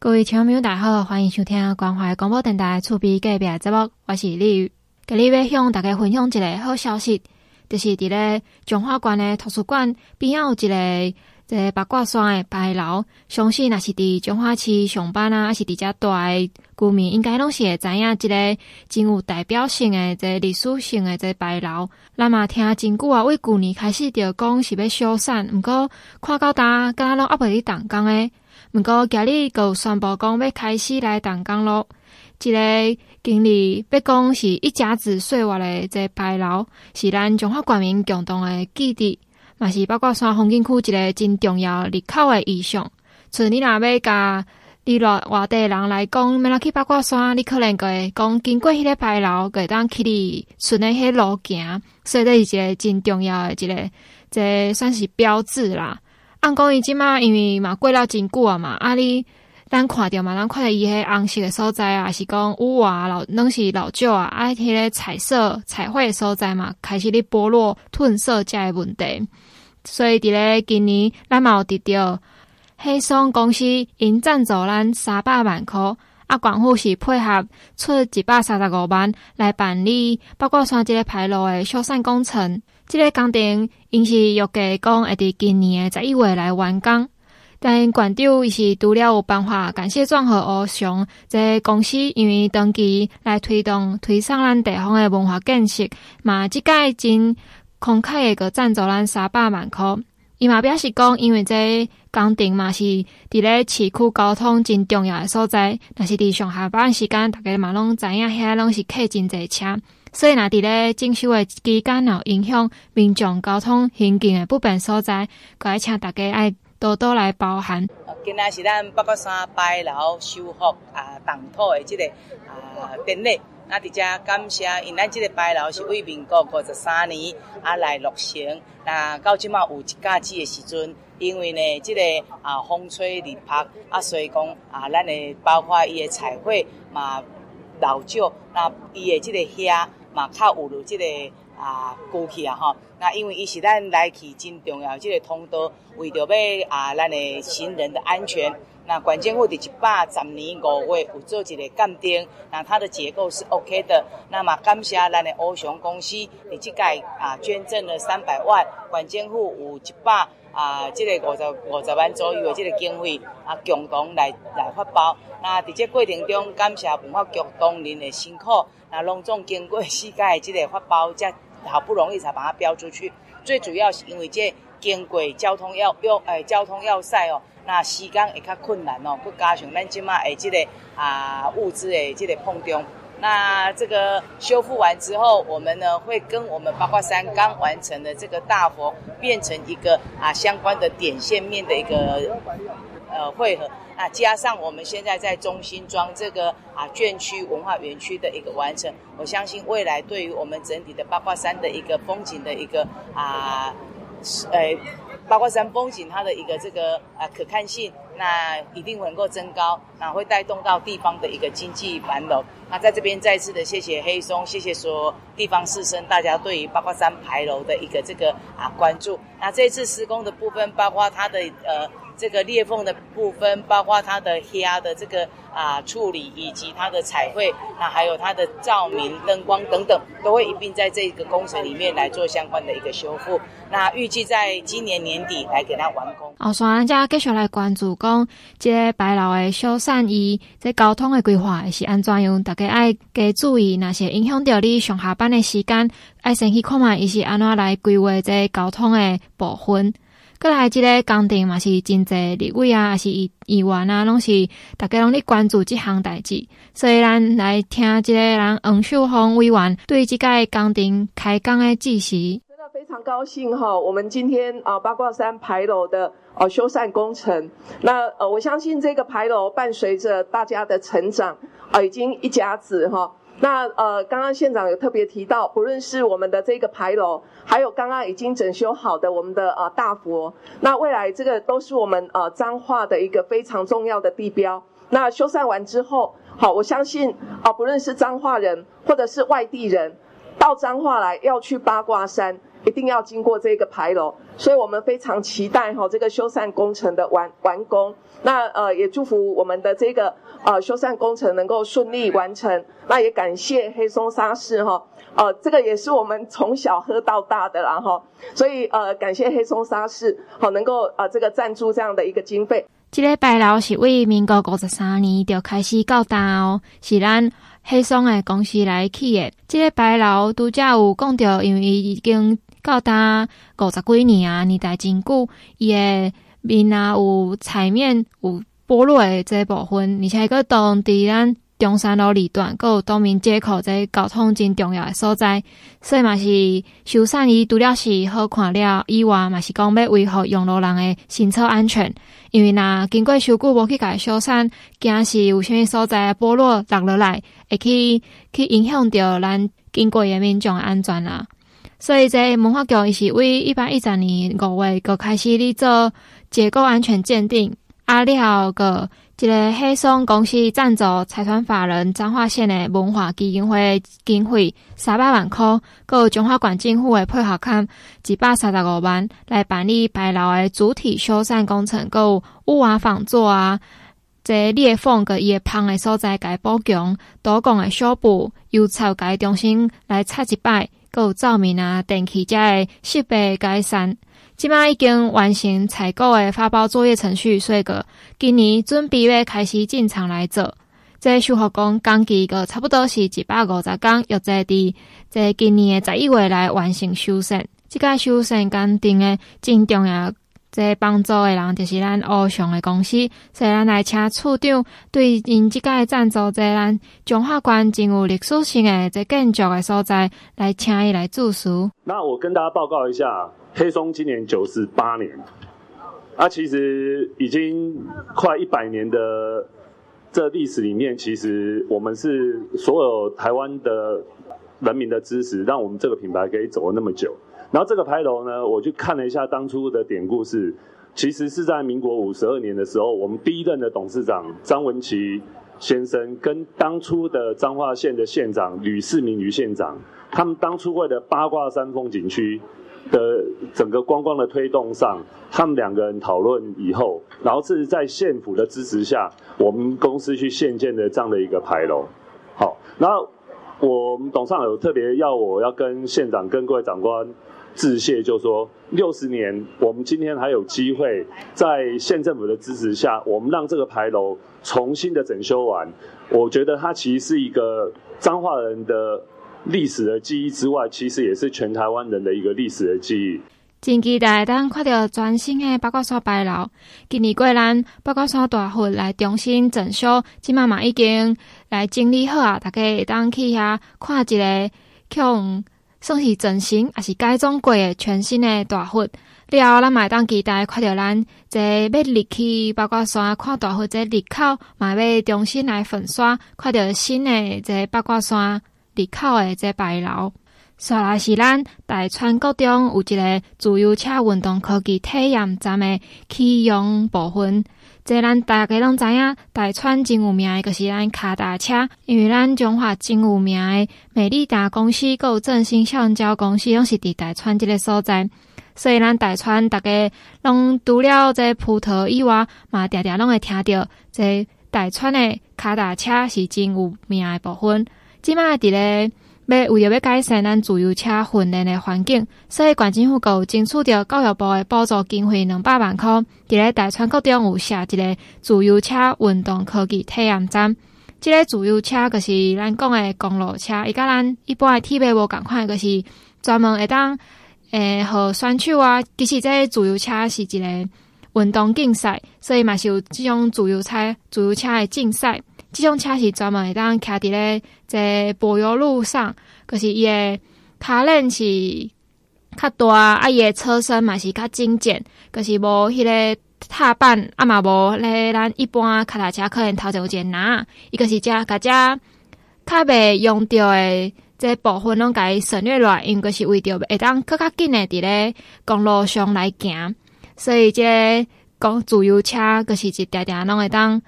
各位听众朋友，大家好，欢迎收听关怀广播电台厝边隔壁节目，我是李宇。今日要向大家分享一个好消息，就是伫咧彰化县的图书馆边有一个这个八卦山的牌楼，相信若是伫彰化市上班啊，还是伫遮住的居民，应该拢是会知影一个真有代表性的、这历史性的这个牌楼。咱嘛听真久啊，为旧年开始就讲是要修缮，毋过看到呾，敢若拢还未伫动工诶。毋过今日阁有宣布讲要开始来动工咯。一个经历要讲是一甲子岁月的这牌楼，是咱中华国民共同的记忆，嘛是八卦山风景区一个真重要入口的意象。像你若要甲你落外地人来讲，要来去八卦山，你可能会讲经过迄个牌楼，会当去你顺的迄路行，所以这是一个真重要的一个，这算是标志啦。按讲伊即马，因为嘛过了真久啊嘛，啊你咱看着嘛，咱看着伊迄红色的所在啊，是讲屋瓦老拢是老旧啊，啊迄个彩色彩绘的所在嘛，开始咧剥落褪色这个问题，所以伫咧今年咱嘛有得到黑松公司因赞助咱三百万块，啊政府是配合出一百三十五万来办理八卦山即个牌楼的修缮工程。这个工程因是预计讲会伫今年的十一月来完工，但馆长伊是除了有办法感谢状和翱翔，这公司因为长期来推动推上咱地方的文化建设，嘛即届真慷慨诶个赞助咱三百万块。伊嘛表示讲，因为这工程嘛是伫咧市区交通真重要诶所在，若是伫上下班时间，大家嘛拢知影遐拢是客真侪车。所以，若伫咧征收诶期间，有影响民众交通行进诶不便所在，搁爱请大家爱多多来包涵。今仔是咱八卦山牌楼修复啊，动土诶即个啊典礼。那伫遮感谢，因咱即个牌楼是为民国五十三年啊来落成。那到即马有一甲子诶时阵，因为呢，即、这个啊风吹日晒啊，所以讲啊，咱诶包括伊诶彩绘嘛老旧，那伊诶即个遐。嘛，较有了即个啊，过去啊吼，那因为伊是咱来去真重要即个通道，为着要啊，咱的行人的安全，那县政府伫一百十年五月有做一个鉴定，那它的结构是 OK 的。那么感谢咱的欧翔公司，伫即届啊捐赠了三百万，县政府有一百啊，即个五十五十万左右的即个经费啊，共同来来发包。那伫这过程中，感谢文化局同仁的辛苦。那隆重经过世界这个发包，才好不容易才把它标出去。最主要是因为这经过交通要要诶交通要塞哦，那时间会较困难哦，佮加上咱即马诶这个啊物资诶这个碰撞。那这个修复完之后，我们呢会跟我们八卦山刚完成的这个大佛变成一个啊相关的点线面的一个呃汇合。那加上我们现在在中心庄这个啊眷区文化园区的一个完成，我相信未来对于我们整体的八卦山的一个风景的一个啊，呃，八卦山风景它的一个这个啊可看性，那一定能够增高，那会带动到地方的一个经济繁荣。那在这边再次的谢谢黑松，谢谢所有地方士绅，大家对于八卦山牌楼的一个这个啊关注。那这次施工的部分，包括它的呃。这个裂缝的部分，包括它的压的这个啊处理，以及它的彩绘，那还有它的照明、灯光等等，都会一并在这个工程里面来做相关的一个修复。那预计在今年年底来给它完工。后山家继续来关注讲，这个牌楼的修缮，伊这交通的规划是安怎样？大家爱加注意，那些影响到你上下班的时间，爱先去看看伊是安怎来规划这交通的部分。过来，这个工程嘛是真济立委啊，还是议议员啊，拢是大家拢咧关注这项代志。所以咱来听这个人黄秀峰委员对这个工程开工的指示。真的非常高兴哈，我们今天啊八卦山牌楼的呃修缮工程，那呃我相信这个牌楼伴随着大家的成长啊，已经一甲子哈。那呃，刚刚县长有特别提到，不论是我们的这个牌楼，还有刚刚已经整修好的我们的呃大佛，那未来这个都是我们呃彰化的一个非常重要的地标。那修缮完之后，好，我相信啊，不论是彰化人或者是外地人，到彰化来要去八卦山，一定要经过这个牌楼，所以我们非常期待哈这个修缮工程的完完工。那呃也祝福我们的这个呃修缮工程能够顺利完成。那也感谢黑松沙士哈，呃这个也是我们从小喝到大的啦哈，所以呃感谢黑松沙士好能够呃这个赞助这样的一个经费。这个牌楼是为民国五十三年就开始到搭哦，是咱黑松的公司来起的。这个牌楼拄则有讲到，因为已经到搭五十几年啊，年代真久，伊的面啊有彩面有剥落的这部分，而且搁当伫咱。中山路二段，阁有东明街口，这交通真重要的所在，所以嘛是修缮伊除了是好看了以外，嘛是讲要维护用路人的行车安全。因为若经过修久无去甲伊修缮，惊是有啥物所在剥落落落来，会去去影响着咱经过的民众的安全啦。所以这文化局伊是为一百一十年五月阁开始咧做结构安全鉴定，啊了个。一个黑松公司赞助财团法人彰化县的文化基金会经费三百万块，阁有中华县政府的配合款一百三十五万，来办理牌楼的主体修缮工程，阁有屋瓦仿做啊，这裂缝个叶胖的所在该补强，多工的修补，又采该中心来拆一摆，有照明啊、电器这的设备改善。即马已经完成采购的发包作业程序，所以个今年准备要开始进场来做。这个、修复工工期个差不多是一百五十天，约在伫这今年的十一月来完成修缮。即个修缮工程的真重要，这帮助的人就是咱欧尚的公司。所以咱来请处长对因这个赞助这咱中华关真有历史性的这建筑的所在，来请伊来住宿。那我跟大家报告一下。黑松今年九十八年，啊，其实已经快一百年的这历史里面，其实我们是所有台湾的人民的支持，让我们这个品牌可以走了那么久。然后这个牌楼呢，我去看了一下当初的典故是，其实是在民国五十二年的时候，我们第一任的董事长张文琪先生跟当初的彰化县的县长吕世明吕县长，他们当初为了八卦山风景区。的整个观光的推动上，他们两个人讨论以后，然后是在县府的支持下，我们公司去现建的这样的一个牌楼。好，然后我们董事长有特别要我要跟县长跟各位长官致谢，就说六十年，我们今天还有机会在县政府的支持下，我们让这个牌楼重新的整修完。我觉得它其实是一个彰化人的。历史的记忆之外，其实也是全台湾人的一个历史的记忆。真期待当看到全新的八卦山牌楼，今年过咱八卦山大佛来重新整修，今嘛嘛已经来整理好啊！大家当去遐看一个，像算是整形还是改装过的全新的大佛。了后，咱嘛当期待看到咱这要入去八卦山看大佛这入口，嘛要重新来粉刷，看到新的这八卦山。入口的这牌楼，刷来是咱大川国中有一个自由车运动科技体验站的启用部分。这咱大家拢知影，大川真有名的，就是咱卡达车。因为咱中华真有名的美利达公司，还有振兴橡胶公司，拢是伫大川这个所在。所以咱大川大家拢除了这葡萄以外，嘛常常拢会听到这大川的卡达车是真有名的部分。即马伫咧要为了要改善咱自由车训练的环境，所以县政府有争取着教育部的补助经费两百万块，伫咧大川国中有设一个自由车运动科技体验站。即、这个自由车就是咱讲的公路车，伊甲咱一般的铁马无共款，就是专门会当诶，和选手啊。其实这个自由车是一个运动竞赛，所以嘛是有这种自由车、自由车的竞赛。这种车是专门会当骑伫咧在柏油路上，可是伊个卡链是较大，啊伊个车身嘛是较精简，可是无迄个踏板，啊嘛无咧咱一般脚踏车可能头前有一个篮，伊个是遮甲遮较袂用到的这部分拢甲伊省略落来，因个是为着会当更较紧的伫咧公路上来行，所以这个讲自由车个是一定定拢会当。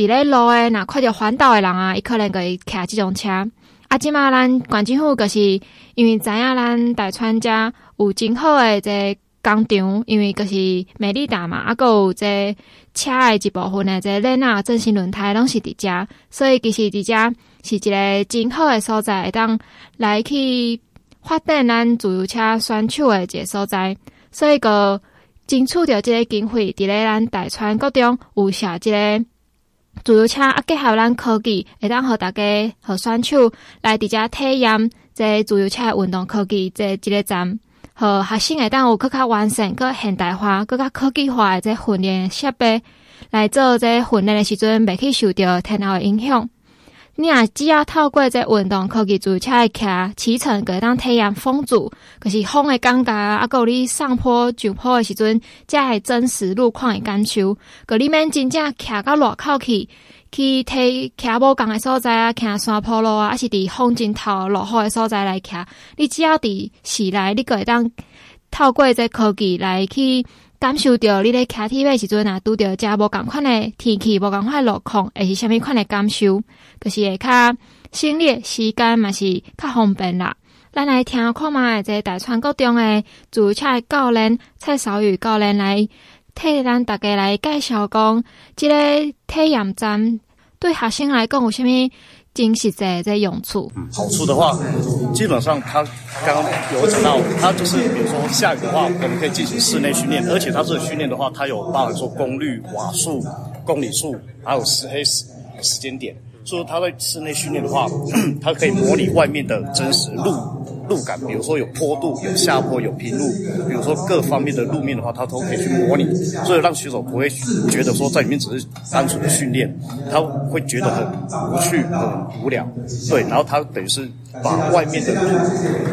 伫咧路诶，若看着环岛诶人啊，伊可能会骑即种车。啊，即马咱县政府就是因为知影咱大川遮有真好诶，这工厂，因为就是美利达嘛，啊，阁有这车诶一部分诶，这雷纳正新轮胎拢是伫遮，所以其实伫遮是一个真好诶所在，会当来去发展咱自由车选手诶一个所在，所以阁争取着即个经费，伫咧咱大川各中有设即个。自由车啊，结合咱科技，会当互大家、互选手来伫遮体验这自由车运动科技这一个站，互学生会当有更较完善、更现代化、更较科技化的这训练设备来做这训练的时阵，袂去受到天候的影响。你若只要透过这运动科技自车来骑骑乘，可以当体验风阻，可、就是风的感觉啊，还有你上坡、上坡的时阵，才会真实路况的感受。可你免真正骑到外口去，去体骑无共的所在啊，骑山坡路啊，还是伫风真透、落雨的所在来骑。你只要伫室内，你可会当透过这科技来去。感受到你咧骑铁马时阵啊，拄着遮无共款的天气，无共款诶落空，会是虾米款的感受？就是会较省力，时间嘛是较方便啦。咱来听看嘛，这大川国中的自由车教练蔡少宇教练来替咱大家来介绍讲，即个体验站对学生来讲有虾米？真实在在用处，好处的话，基本上它刚刚有讲到，它就是比如说下雨的话，我们可以进行室内训练，而且它这个训练的话，它有包含说功率、瓦数、公里数，还有时黑时时间点。所以它在室内训练的话，它可以模拟外面的真实路路感，比如说有坡度、有下坡、有平路，比如说各方面的路面的话，它都可以去模拟，所以让选手不会觉得说在里面只是单纯的训练，他会觉得很无趣、很无聊。对，然后他等于是把外面的路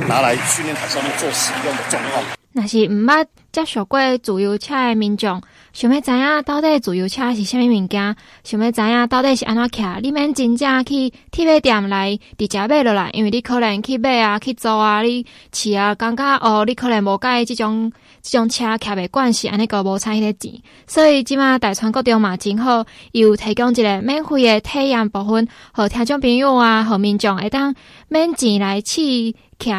拿来训练台上面做使用的状况。那是毋捌接触过自由车的民众。想要知影到底自由车是啥物物件？想要知影到底是安怎骑？你免真正去铁马店来直接买落来，因为你可能去买啊、去租啊、你骑啊，感觉哦，你可能无介意这种即种车骑袂惯势，安尼个无差迄个钱。所以即马大川国中嘛真好，又提供一个免费的体验部分，和听众朋友啊、和民众会当免钱来试骑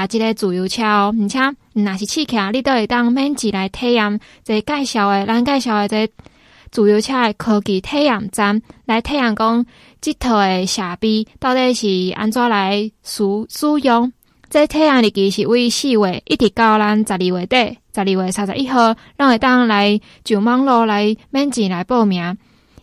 即个自由车哦，而且。若是试骑，你都会当免钱来体验。这介绍诶，咱介绍的这自由车的科技体验站，来体验讲这套的设备到底是安怎来使使用。这体验日期是为四月一直到咱十二月底，十二月三十一号，让会当来上网络来免钱来报名。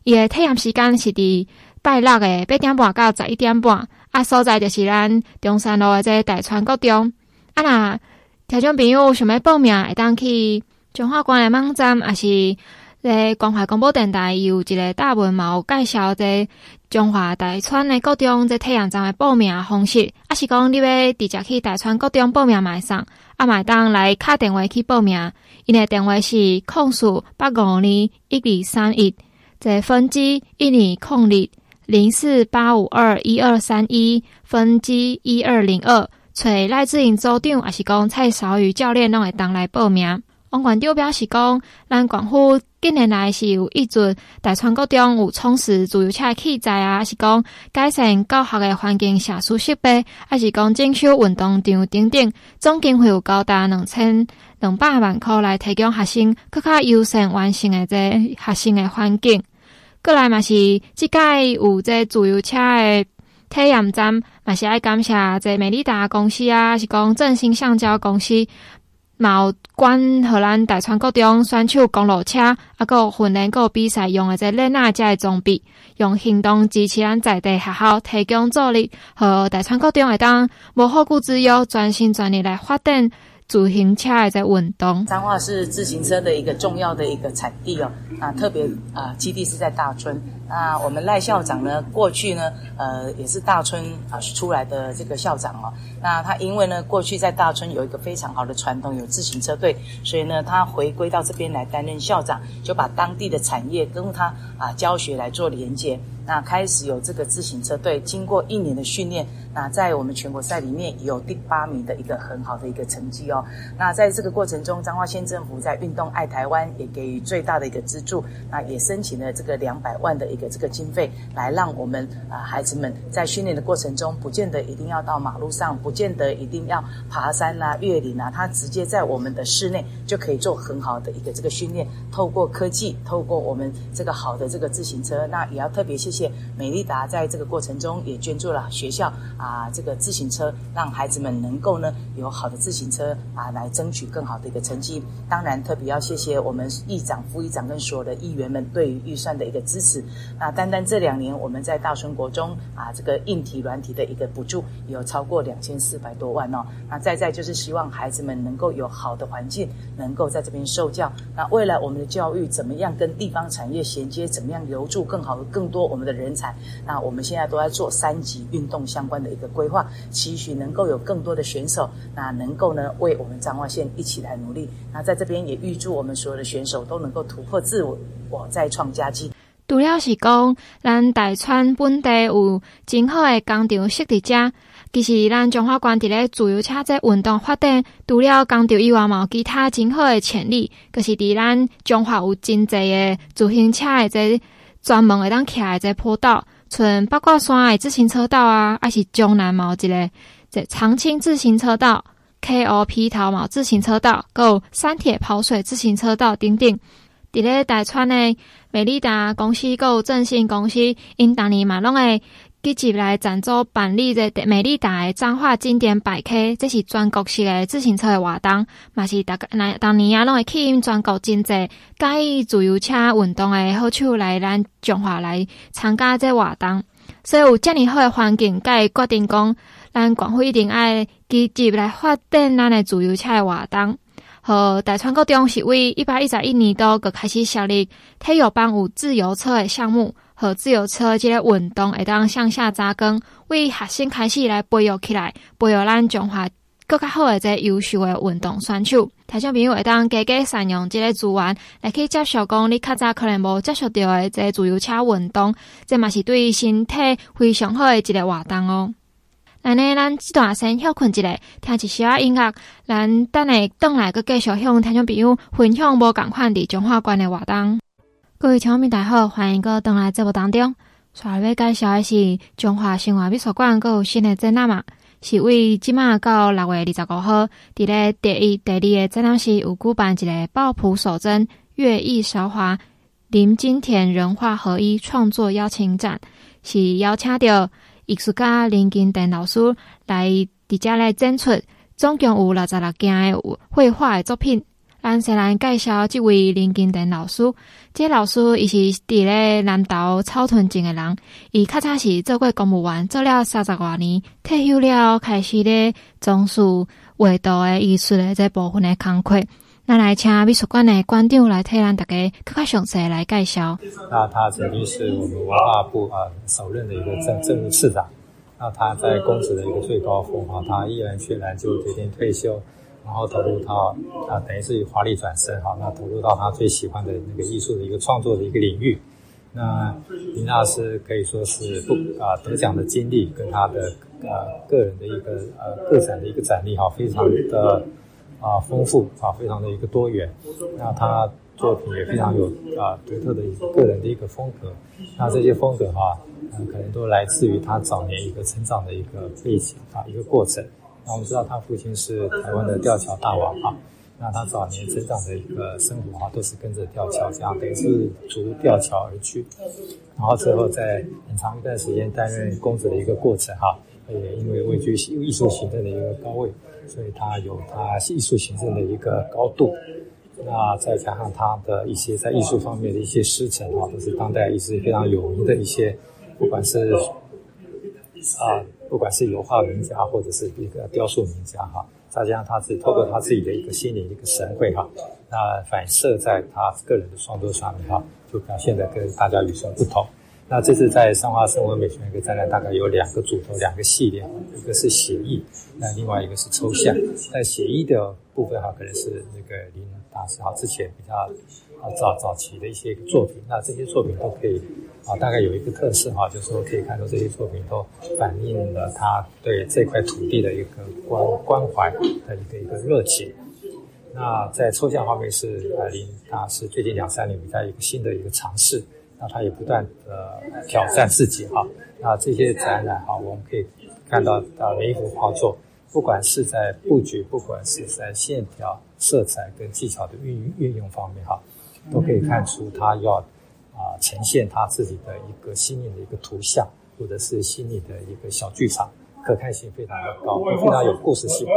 伊诶体验时间是伫拜六诶八点半到十一点半，啊，所在就是咱中山路的这大川国中，啊那。听众朋友想要报名，会当去中华关的网站，还是在关怀广播电台有一个大文嘛有介绍这中华大川的国中这太阳站的报名方式，还是讲你要直接去大川国中报名买上，啊，买当来敲电话去报名，因的电话是空数八五二一二三一，这分机一二空二零四八五二一二三一分机一二零二。找赖志颖组长，还是讲蔡少宇教练，拢会当来报名。王馆长表示讲，咱广府近年来是有挹注大川国中有充实自由车器材啊，还是讲改善教学的环境设施设备，还是讲整修运动场等等，总经费有高达两千两百万块来提供学生更加优胜完成的这学生的环境。过来嘛是即届有这自由车的。体验站嘛是爱感谢这美利达公司啊，是讲振兴橡胶公司，毛关荷兰大川国中选手公路车，啊，个训练个比赛用的这雷纳家的装备，用行动支持咱在地学校提供助力，和大川国中会当无后顾之忧，专心专意来发展。自行车也在运动。彰化是自行车的一个重要的一个产地哦，啊，特别啊，基地是在大村。那我们赖校长呢，过去呢，呃，也是大村啊出来的这个校长哦。那他因为呢，过去在大村有一个非常好的传统，有自行车队，所以呢，他回归到这边来担任校长，就把当地的产业跟他啊教学来做连接。那开始有这个自行车队，经过一年的训练，那在我们全国赛里面有第八名的一个很好的一个成绩哦。那在这个过程中，彰化县政府在运动爱台湾也给予最大的一个资助，那也申请了这个两百万的一个这个经费，来让我们啊孩子们在训练的过程中，不见得一定要到马路上，不见得一定要爬山啊、越岭啊，他直接在我们的室内就可以做很好的一个这个训练。透过科技，透过我们这个好的这个自行车，那也要特别谢谢美利达在这个过程中也捐助了学校啊这个自行车，让孩子们能够呢有好的自行车啊来争取更好的一个成绩。当然，特别要谢谢我们议长、副议长跟所有的议员们对于预算的一个支持。那单单这两年，我们在大顺国中啊这个硬体、软体的一个补助有超过两千四百多万哦。那再再就是希望孩子们能够有好的环境，能够在这边受教。那未来我们的教育怎么样跟地方产业衔接？怎么样留住更好的、更多我们的人才？那我们现在都在做三级运动相关的一个规划，期许能够有更多的选手，那能够呢为我们彰化县一起来努力。那在这边也预祝我们所有的选手都能够突破自我，我再创佳绩。除了是讲，咱大川本地有真好的工厂设伫遮。其实，咱中华关伫咧自由车这运动发展，除了工厂以外，嘛有其他真好的潜力。可、就是伫咱中华有真济的自行车的这专门会当骑的这坡道，像八卦山的自行车道啊，还是江南嘛有一个这长青自行车道、KOP 头毛自行车道，还有三铁跑水自行车道等等。伫咧大川的美利达公司，还有正信公司，因当年嘛拢会。积极来赞助办理这美利达的彰化经典百 K，这是全国式的自行车的活动，嘛是大概那当年啊，拢会吸引全国真济介意自由车运动的好手来咱彰化来参加这活动。所以有这么好的环境，才会决定讲，咱广府一定爱积极来发展咱的自由车的活动。和大川国中是为一百一十一年度个开始设立体育班有自由车的项目。和自由车这个运动会当向下扎根，为学生开始来培育起来，培育咱中华更加好的这优秀的运动选手。听众朋友会当加加善用这个资源，来去接受讲你较早可能无接触到的这个自由车运动，这嘛是对身体非常好的一个活动哦。那呢，咱这段先休困一下，听一小音乐，咱等下转来个继续向听众朋友分享无共款的中华关的活动。各位听众大家好，欢迎各位登来节目当中。下面介绍的是中华生活美术馆，阁有新的展览嘛，是为即马到六月二十五号，伫咧第一、第二个展览室有举办一个抱朴守真、乐艺韶华、林金田人画合一创作邀请展，是邀请到艺术家林金田老师来伫遮来展出，总共有六十六件诶绘画诶作品。咱先来介绍这位林金田老师。这个、老师伊是伫咧南投草屯镇诶人，伊较早是做过公务员，做了三十多年，退休了开始咧从事画图诶艺术诶这部分诶工作。那来请美术馆的馆长来替咱大家更加详细来介绍。那他曾经是我们文化部啊首任的一个政政务次长。那他在公职的一个最高峰啊，他毅然决然就决定退休。然后投入到啊，等于是华丽转身哈，那投入到他最喜欢的那个艺术的一个创作的一个领域。那林老师可以说是不啊得奖的经历跟他的呃个人的一个呃个展的一个展历哈，非常的啊丰富啊，非常的一个多元。那他作品也非常有啊独特的一个个人的一个风格。那这些风格哈，可能都来自于他早年一个成长的一个背景啊，一个过程。那我们知道他父亲是台湾的吊桥大王哈，那他早年成长的一个生活哈，都是跟着吊桥这样，等于是逐吊桥而去，然后之后在很长一段时间担任公子的一个过程哈，也因为位居艺术行政的一个高位，所以他有他艺术行政的一个高度，那再加上他的一些在艺术方面的一些师承哈，都是当代艺术非常有名的一些，不管是啊。不管是油画名家或者是一个雕塑名家哈，再加上他自己透过他自己的一个心灵一个神会哈，那反射在他个人的创作上面哈，就表现的跟大家与众不同。那这次在彰化生活美学一个展览，大概有两个主题，两个系列，一个是写意，那另外一个是抽象。在写意的部分哈，可能是那个林大师哈之前比较啊早早期的一些作品，那这些作品都可以。啊，大概有一个特色哈，就是说可以看到这些作品都反映了他对这块土地的一个关关怀的一个一个热情。那在抽象方面是呃林大师最近两三年比较一个新的一个尝试，那他也不断的挑战自己哈。那这些展览哈，我们可以看到啊，每一幅画作，不管是在布局，不管是在线条、色彩跟技巧的运运用方面哈，都可以看出他要啊呈现他自己的一个心灵的一个图像，或者是心里的一个小剧场。可看性非常的高，非常有故事性。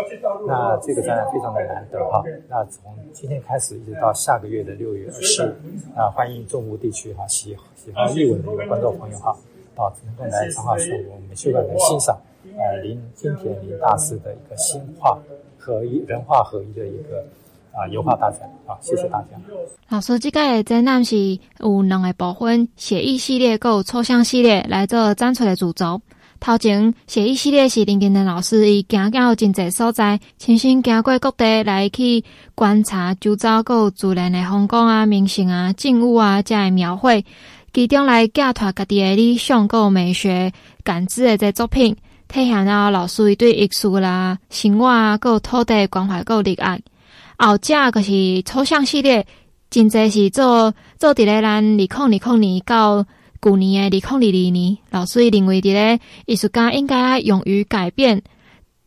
那这个展览非常的难得哈。那从今天开始一直到下个月的六月二十日，啊，欢迎中部地区哈喜喜欢艺文的一个观众朋友哈，到，能够来彰化市我们美术馆来欣赏，呃，林金田林大师的一个新画合一、人画合一的一个啊油画大展。好，谢谢大家。老师，这个展览是有两个部分，写意系列跟抽象系列来做展出的主轴。头前写一系列是林金田老师伊行到真侪所在，亲身行过各地来去观察周遭有自然的风光啊、名胜啊、景物啊，加来描绘，其中来寄托家己的理想个美学感知的这作品，体现了老师伊对艺术啦、生活啊、个土地关怀有热爱。后者个是抽象系列，真侪是做做伫咧咱二零二零年到。旧年的二零二二年，老师认为，伫咧艺术家应该勇于改变，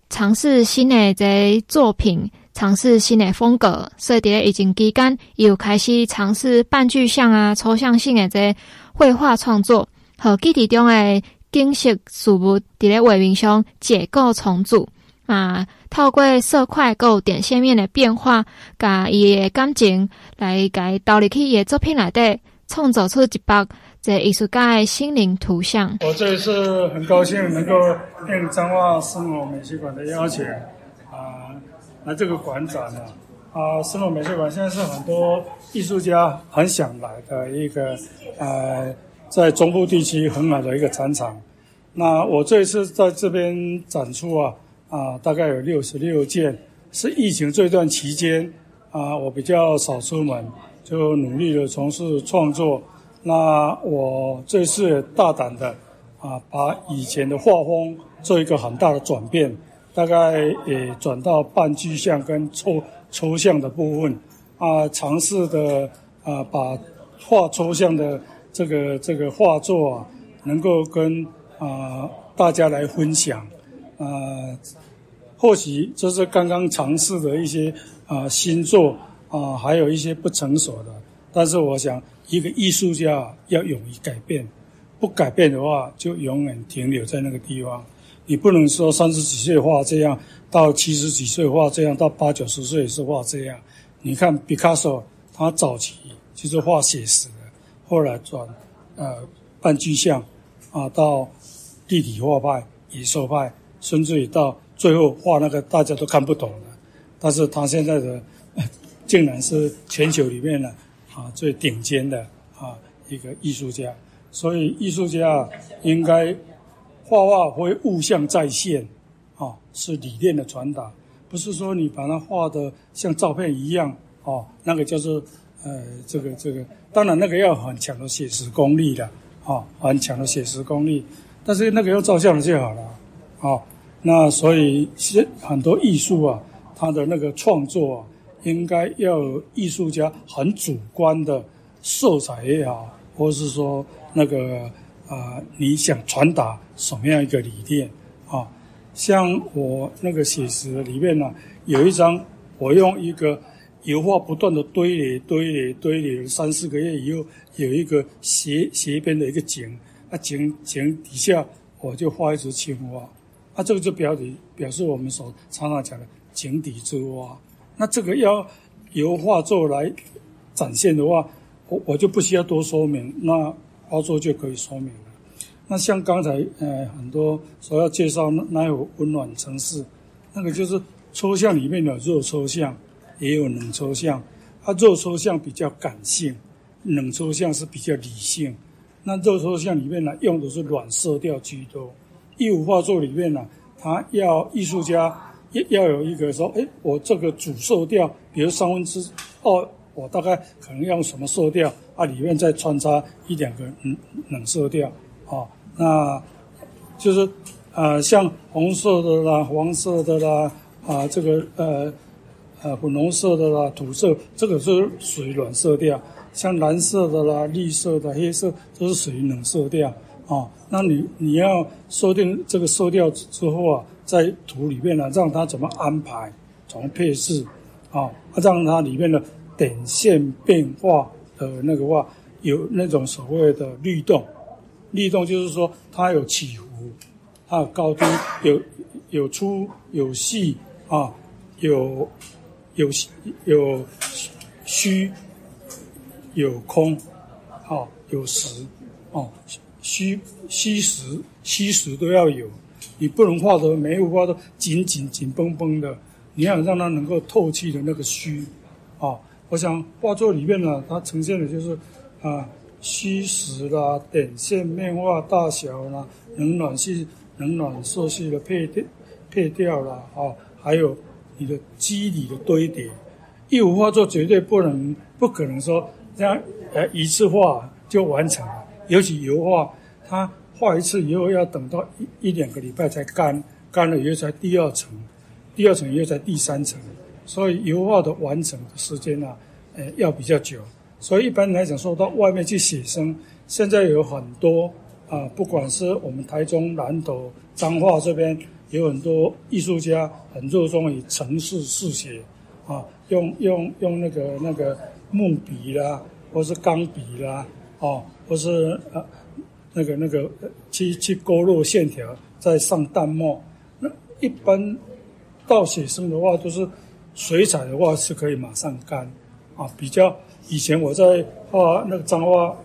尝试新的这作品，尝试新的风格。所以伫咧疫情期间，伊又开始尝试半具象啊、抽象性的这绘画创作，和基地中的景色事物伫咧画面上解构重组啊，透过色块够点线面的变化，甲伊的感情来改导入去伊的作品内底，创造出一幅。在艺术家的心灵图像。我这一次很高兴能够应彰化生活美术馆的邀请，啊，来这个馆展呢。啊，生活美术馆现在是很多艺术家很想来的一个，呃，在中部地区很好的一个展场。那我这一次在这边展出啊，啊，大概有六十六件，是疫情这段期间啊，我比较少出门，就努力的从事创作。那我这次大胆的啊，把以前的画风做一个很大的转变，大概也转到半具象跟抽抽象的部分啊，尝试的啊，把画抽象的这个这个画作啊，能够跟啊大家来分享啊，或许这是刚刚尝试的一些啊新作啊，还有一些不成熟的，但是我想。一个艺术家要勇于改变，不改变的话，就永远停留在那个地方。你不能说三十几岁画这样，到七十几岁画这样，到八九十岁也是画这样。你看毕卡索，他早期就是画写实的，后来转呃半具象，啊，到立体画派、野兽派，甚至于到最后画那个大家都看不懂的。但是他现在的竟然是全球里面的。啊，最顶尖的啊一个艺术家，所以艺术家应该画画会物象再现，啊，是理念的传达，不是说你把它画的像照片一样，哦，那个叫做呃这个这个，当然那个要很强的写实功力的，啊，很强的写实功力，但是那个要照相的就好了，啊，那所以现很多艺术啊，它的那个创作啊。应该要有艺术家很主观的色彩也好，或是说那个啊、你想传达什么样一个理念啊？像我那个写实里面呢、有一张我用一个油画不断的堆叠、堆叠、堆叠，三四个月以后，有一个斜斜边的一个井，啊井井底下我就画一只青蛙，啊这个就表底表示我们所常常讲的井底之蛙。那这个要由画作来展现的话，我我就不需要多说明，那画作就可以说明了。那像刚才呃很多所要介绍那那有温暖城市，那个就是抽象里面的弱抽象，也有冷抽象。它热抽象比较感性，冷抽象是比较理性。那热抽象里面呢，用的是软色调居多。一幅画作里面呢，它要艺术家。要要有一个说，诶，我这个主色调，比如三分之二，我大概可能用什么色调啊？里面再穿插一两个冷冷色调，啊，那就是呃，像红色的啦、黄色的啦，啊，这个呃呃粉红色的啦、土色，这个是属于暖色调。像蓝色的啦、绿色的、黑色都是属于冷色调啊。那你你要设定这个色调之后啊，在图里面呢、让它怎么安排、怎么配置啊，让它里面的点线变化的那个话，有那种所谓的律动。律动就是说它有起伏，它有高低，有有粗有细啊，有有有虚。有空，哦，有实，哦，虚虚实虚实都要有，你不能画的每一幅画都紧紧紧绷绷的，你要让它能够透气的那个虚，哦，我想画作里面呢，它呈现的就是啊虚实啦、点线面画大小啦、冷暖系冷暖色系的配调配调啦，哦，还有你的肌理的堆叠，一幅画作绝对不能不可能说。这样，呃，一次画就完成了。尤其油画，它画一次以后要等到一一两个礼拜才干，干了以后才第二层，第二层以后才第三层。所以油画的完成的时间呢，呃，要比较久。所以一般来讲，说到外面去写生，现在有很多啊，不管是我们台中南投彰化这边，有很多艺术家很热衷于程式式写啊，用用用那个那个。木笔啦，或是钢笔啦，哦，或是呃那个那个去去勾勒线条，再上淡墨。那一般到写生的话，都是水彩的话是可以马上干啊。比较以前我在画那个彰化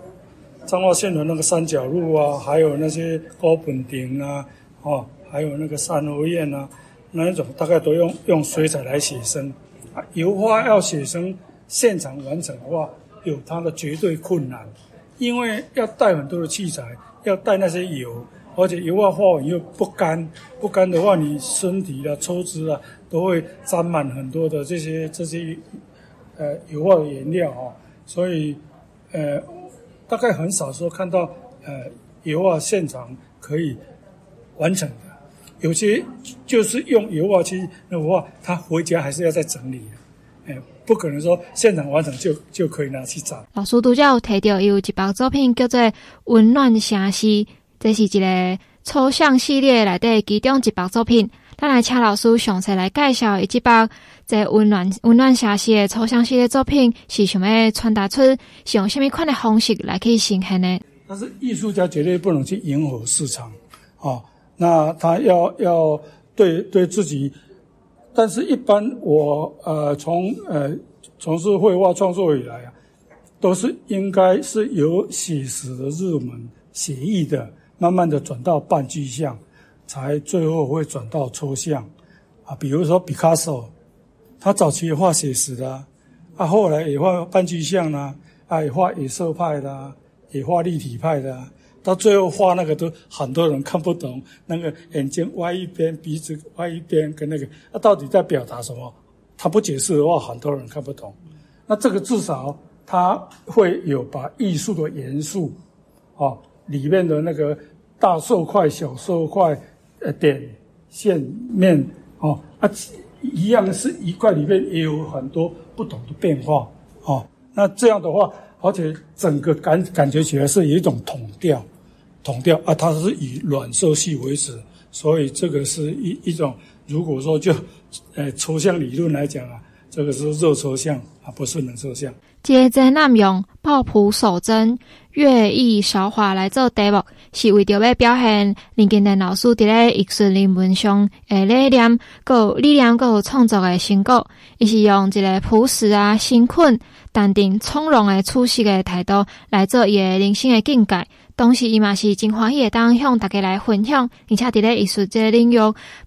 彰化县的那个三角路啊，还有那些高本亭啊，哦，还有那个三合院啊，那一种大概都用用水彩来写生。啊，油画要写生。现场完成的话，有它的绝对困难，因为要带很多的器材，要带那些油，而且油画画完又不干，不干的话，你身体啊、抽脂啊都会沾满很多的这些这些呃油画的颜料啊，所以呃大概很少说看到呃油画现场可以完成的，有些就是用油画漆那画，他回家还是要再整理的，哎。不可能说现场完成就就可以拿去展。老师拄则有提到有一部作品叫做《温暖城市》，这是一个抽象系列内底其中一部作品。咱来请老师详细来介绍一部这温暖温暖城市的抽象系列作品是想要传达出是用什么款的方式来去呈现呢？但是艺术家绝对不能去迎合市场啊、哦，那他要要对对自己。但是，一般我呃从呃从事绘画创作以来啊，都是应该是由写实的入门、写意的，慢慢的转到半具象，才最后会转到抽象啊。比如说毕卡索，他早期也画写实的啊，啊后来也画半具象啦，啊也画野兽派的啊，也画立体派的啊。到最后画那个都很多人看不懂，那个眼睛歪一边，鼻子歪一边，跟那个，那到底在表达什么？他不解释的话，很多人看不懂。那这个至少他会有把艺术的元素，啊，里面的那个大色块、小色块，呃，点、线、面，哦，啊，一样是一块里面也有很多不同的变化，哦，那这样的话，而且整个感感觉起来是有一种统调。统调啊，它是以软色系为主，所以这个是一一种。如果说就，呃，抽象理论来讲啊，这个是热抽象啊，不是冷抽象。这展览用抱朴守真、乐意韶华来做题目，是为着要表现林金田老师伫咧艺术人文上诶理念、个力量、个创作诶成果。伊是用一个朴实啊、辛困、淡定、从容诶处事诶态度来做伊诶人生诶境界。同时，伊嘛是真欢喜会当向大家来分享，而且伫咧艺术这个领域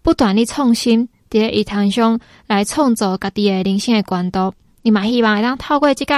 不断地创新，伫咧艺坛上来创造家己诶人生诶高度。嘛希望会当透过即个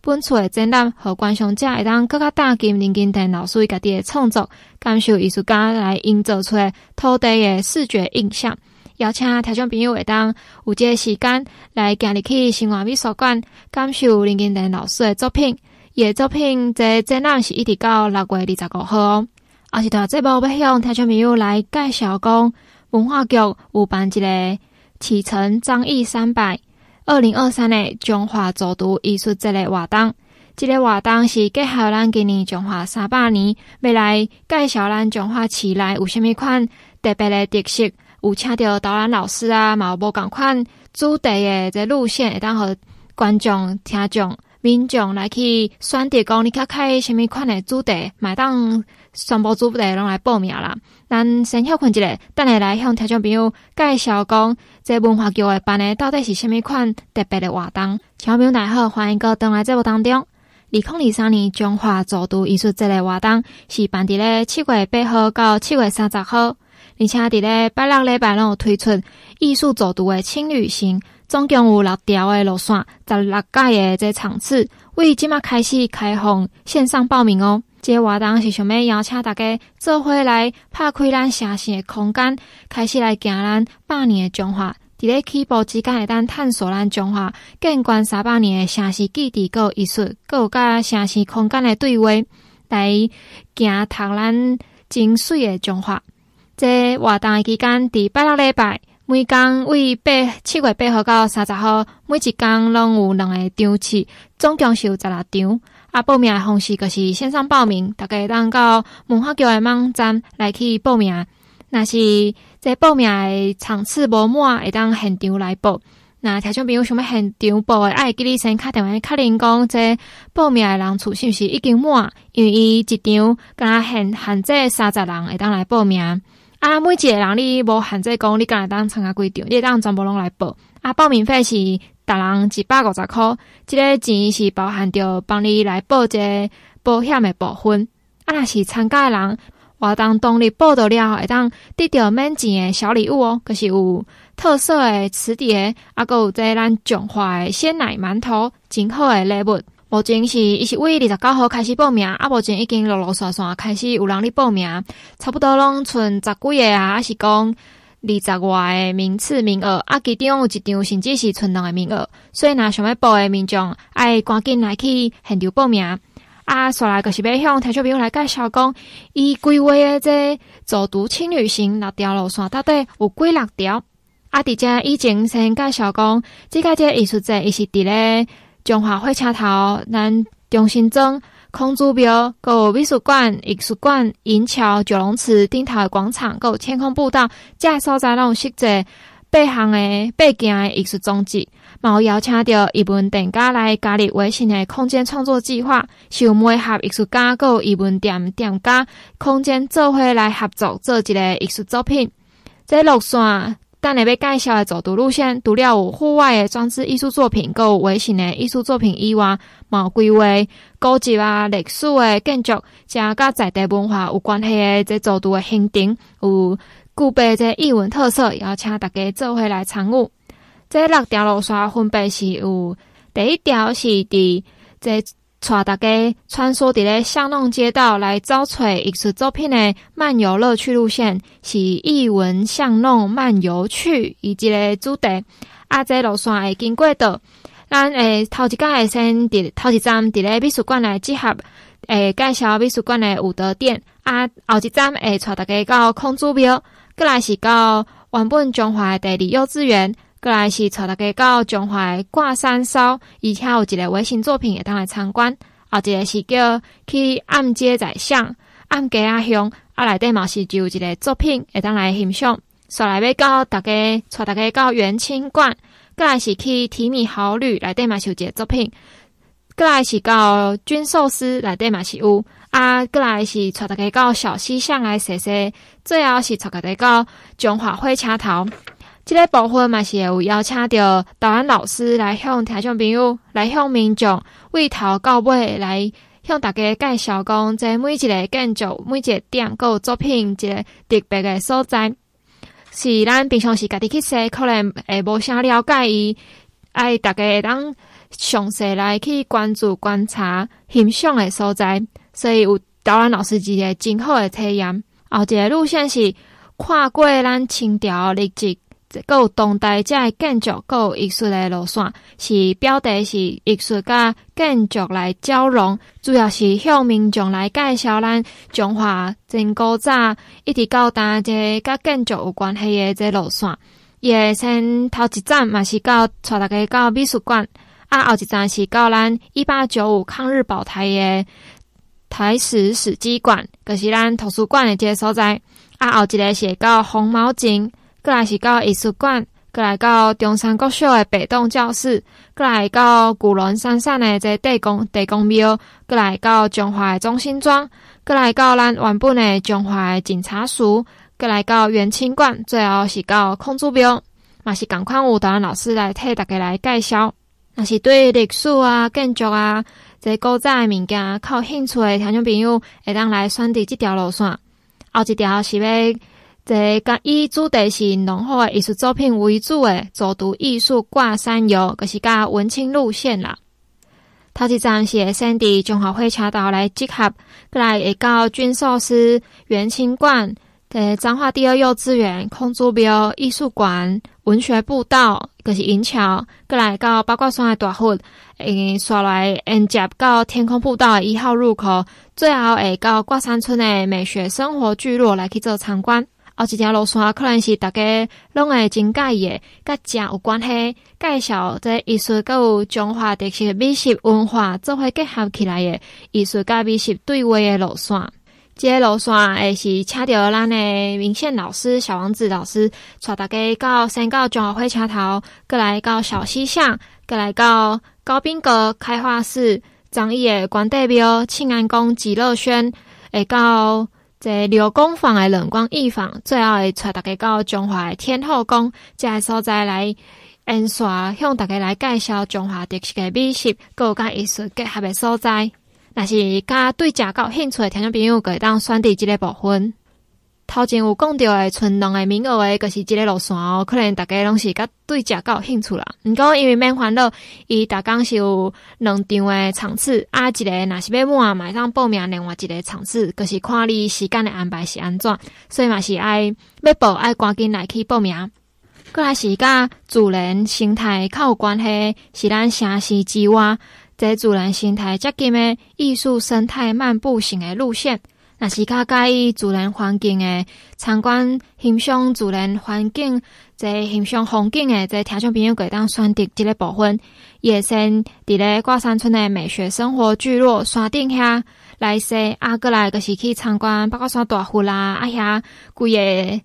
本次诶展览，和观赏者会当更加打进林金田老师伊家己诶创作，感受艺术家来营造出土地诶视觉印象。邀请听众朋友会当有这个时间来行入去新华美术馆，感受林金田老师诶作品。伊作品在展览是一直到六月二十五号哦。而是在这部要向听众朋友来介绍，讲文化局有办一个启程张毅三百二零二三的中华走读艺术节的活动。这个活动是结合咱今年中华三百年，未来介绍咱中华市内有虾米款特别的特色，有请到导览老师啊，嘛有无共款主题的这路线，会当和观众、听众、民众来去选择讲你较开虾米款的主题，买当全部主题拢来报名啦。咱先休困一下，等下来向听众朋友介绍讲这文化局的办的到底是虾米款特别的活动。听众朋友大家好，欢迎各位登来节目当中。二零二三年中华走读艺术节的活动是办伫咧七月八号到七月三十号，而且伫咧拜六礼拜拢有推出艺术走读的轻旅行，总共有六条的路线，十六届的这场次，为即马开始开放线上报名哦。这个活动是想要邀请大家做伙来拍开咱城市的空间，开始来行咱百年的中华。伫咧起步之间，会当探索咱中华建观三百年诶城市基地，个艺术，个有甲城市空间诶对话，来行读咱真水诶中华。这活动诶期间，伫拜六礼拜，每工为八七月八号到三十号，每一工拢有两个场次，总共是有十六场。报名诶方式就是线上报名，大家会当到文化局诶网站来去报名。若是这报名的场次无满，会当现场来报。那听众朋友想要现场报的，爱记你先打电话确认讲，这报名的人数是不是已经满？因为伊一场敢若限限制三十人会当来报名。啊，每一个人你无限制讲，你敢若当参加几场，你当全部拢来报。啊，报名费是逐人一百五十块，这个钱是包含着帮你来报这个保险的部分。啊，若是参加的人。活动当日报到了，会当得到免钱诶小礼物哦，就是有特色诶磁碟，啊，搁有这咱中华诶鲜奶馒头，真好诶礼物。目前是伊是为二十九号开始报名，啊，目前已经陆陆续续开始有人咧报名，差不多拢剩十几个啊，还是讲二十外诶名次名额，啊，其中有一张甚至是剩两个名额，所以若想要报诶民众，爱赶紧来去现场报名。啊，说来就是要向听众朋友来介绍讲，伊规划的这走读轻旅行六条路线到底有几六条？啊，伫遮以前先介绍讲，即个这艺术节伊是伫咧中华火车头、咱中心庄、空祖庙、阁有美术馆、艺术馆、银桥、九龙池顶头的广场、阁有天空步道，这个所在拢有设置八项的八件的艺术装置。冇邀请到艺文店家来加入微信的空间创作计划，是由媒合艺术家、个艺文店店家空间做伙来合作做一个艺术作品。这路线等下要介绍的走读路线，除了有户外的装置艺术作品，个有微型的艺术作品以外，冇规划古迹啊、历史的建筑，加甲在地文化有关系的这走读的行程，有具备这艺文特色，邀请大家做伙来参与。这六条路线分别是有第一条是伫这带大家穿梭伫咧巷弄街道来找找艺术作品的漫游乐趣路线，是艺文巷弄漫游趣以及个主题。啊，这路线会经过的，咱会头一间会先伫头一站伫咧美术馆来集合，诶介绍美术馆的武德殿。啊，后一站会带大家到孔子庙，过来是到原本中华的第二幼稚园。过来是带大家到中华挂山烧，而且有一个微信作品会当来参观。后一个是叫去暗街仔巷，暗街仔巷，啊内底嘛是就有一个作品会当来欣赏。所来要到大家带大家到元清观，过来是去提米好旅，内底嘛是有一个作品。过来是到军寿司，内底嘛是有。啊，过来是带大家到小溪巷来踅踅，最后是带大家到中华火车头。这个部分嘛是有邀请到导览老师来向听众朋友、来向民众为头到尾来向大家介绍讲，这每一个建筑、每一个点、各有作品一个特别的所在，是咱平常时家己去说，可能会无啥了解伊，爱大家会当详细来去关注、观察、欣赏的所在，所以有导览老师一个真好的体验。后一个路线是跨过咱清朝历史。这个有当代这个建筑，个有艺术的路线，是标题是艺术甲建筑来交融，主要是向民众来介绍咱中华真古早一直到当这甲建筑有关系的这路线。也先头一站嘛是到带大家到美术馆，啊，后一站是到咱一八九五抗日保台的台史史迹馆，就是咱图书馆的这所在。啊，后一个是到红毛井，过来是到艺术馆，过来到中山国小的北栋教室，过来到古仑山上的这地宫地宫庙，过来到中华的中心庄，过来到咱原本的中华的警察署，过来到元清馆，最后是到孔子庙，嘛是共款有导览老师来替大家来介绍。若是对历史啊、建筑啊、这古早的物件较有兴趣的听众朋友，会当来选择这条路线。后一条是要这个以主题是浓厚的艺术作品为主的走读艺术挂山游，就是甲文青路线啦。头一站是会先伫中华火车道来集合，过来会到军寿司、元清馆、诶彰化第二幼稚园、空竹庙、艺术馆、文学步道，就是银桥，过来到八卦山的大佛，诶，刷来沿接到天空步道的一号入口。最后会到挂山村的美学生活聚落来去做参观。后一条路线可能是大家拢会真介意，甲食有关系，介绍这艺术佮有中华特色美食文化做伙结合起来的艺术甲美食对话的路线。这个路线会是请到咱的明宪老师、小王子老师，带大家到先到中华火车头，过来到小溪巷，过来到高宾阁开化寺。樟义的关帝庙、庆安宫、极乐轩，会到这六宫坊的冷光艺坊，最后会带大家到中华的天后宫，这个所在来演耍，向大家来介绍中华特色的美食，各有甲艺术结合的所在。若是甲对食较有兴趣的听众朋友，可以当选择这个部分。头前有讲到的春农的名额的，就是即个路线哦。可能大家拢是甲对食较有兴趣啦。毋过因为免烦恼，伊逐工是有两场诶场次，啊，一个若是要满，马上报名另外一个场次，就是看你时间的安排是安怎。所以嘛是爱要报爱赶紧来去报名。过来是甲自然生态较有关系，是咱城市之外，这自然生态接近诶艺术生态漫步型诶路线。若是较介意自然环境诶，参观欣赏自然环境，即欣赏风景诶，即听众朋友可以当选择即个部分。也先伫咧挂山村诶美学生活聚落山顶遐来说，啊，过来就是去参观八卦山大佛啦，啊遐规个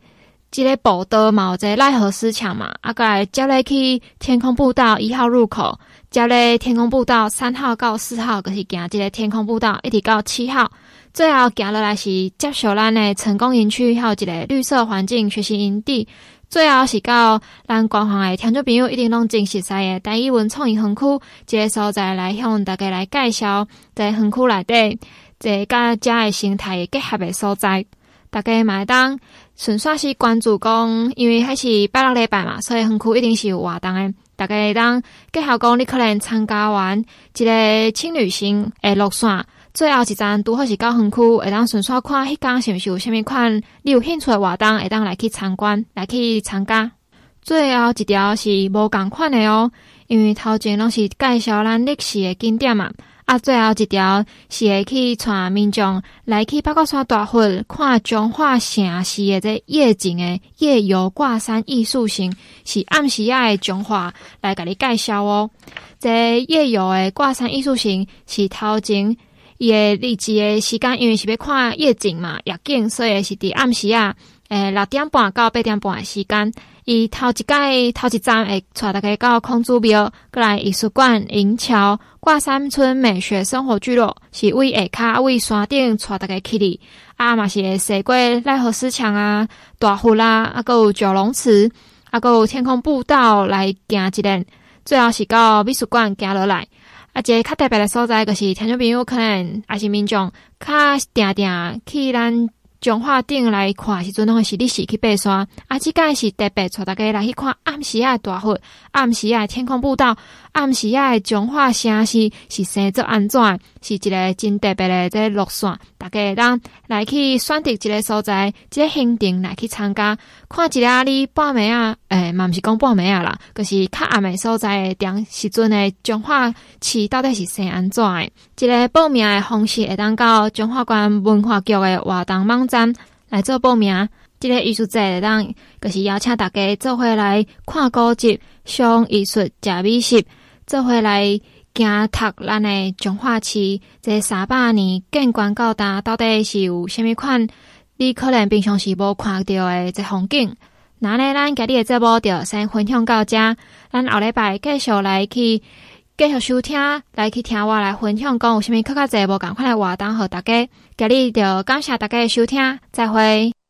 即个步道嘛，有这赖和石墙嘛，啊，过来接咧去天空步道一号入口，接咧天空步道三号到四号，就是行即个天空步道一直到七号。最后行落来是接受咱的成功营区，还有一个绿色环境学习营地。最后是到咱官方的听众朋友一定拢真实悉的台语文创意园区，这个所在来向大家来介绍，在园区内底这个家的生态结合的所在。大家买单纯粹是关注讲，因为还是拜六礼拜嘛，所以园区一定是有活动的。大家当结合讲，你可能参加完一个轻旅行诶路线。最后一站拄好是到园区，会当顺便看迄间是毋是有啥物款你有兴趣诶活动，会当来去参观，来去参加。最后一条是无共款的哦，因为头前拢是介绍咱历史诶景点嘛，啊，最后一条是会去带民众来去八卦山大佛看中华城市的这夜景诶夜游挂山艺术性，是暗时仔的中华来甲你介绍哦。这夜游的挂山艺术性是头前。伊诶日子诶时间，因为是要看夜景嘛，夜景，所以是伫暗时啊，诶六点半到八点半诶时间。伊头一届头一站会带大家到空祖庙，过来艺术馆、银桥、挂山村美学生活聚落，是为下骹为山顶带大家去哩。啊嘛是会踅过奈何石墙啊、大佛啦，啊搁有九龙池，啊搁有天空步道来行一辚，最后是到美术馆行落来。啊，一个较特别的所在，就是听众朋友可能也是民众，较定定去咱。彰化顶来看时阵，拢是日时去爬山。啊，即个是特别带大家来去看暗时仔大佛，暗时仔天空步道，暗时仔彰化城市是生做安怎？是一个真特别的这个路线。大家会当来去选择一个所在，这个行程来去参加，看一下你半暝啊，诶、嘛毋是讲半暝啊啦，就是较暗的所在的点时阵的彰化市到底是生安怎的？一个报名的方式会当到彰化县文化局的活动网站来做报名。这个艺术节会当就是邀请大家做伙来看古迹、赏艺术、食美食。做回来惊读咱的彰化市这三百年建关到今，到底是有虾米款？你可能平常时无看到的这风景。那呢，咱今日的节目就先分享到这，咱后礼拜继续来去继续收听，来去听我来分享，讲有虾米更加侪无共款的活动，互大家。今日就感谢大家的收听，再会。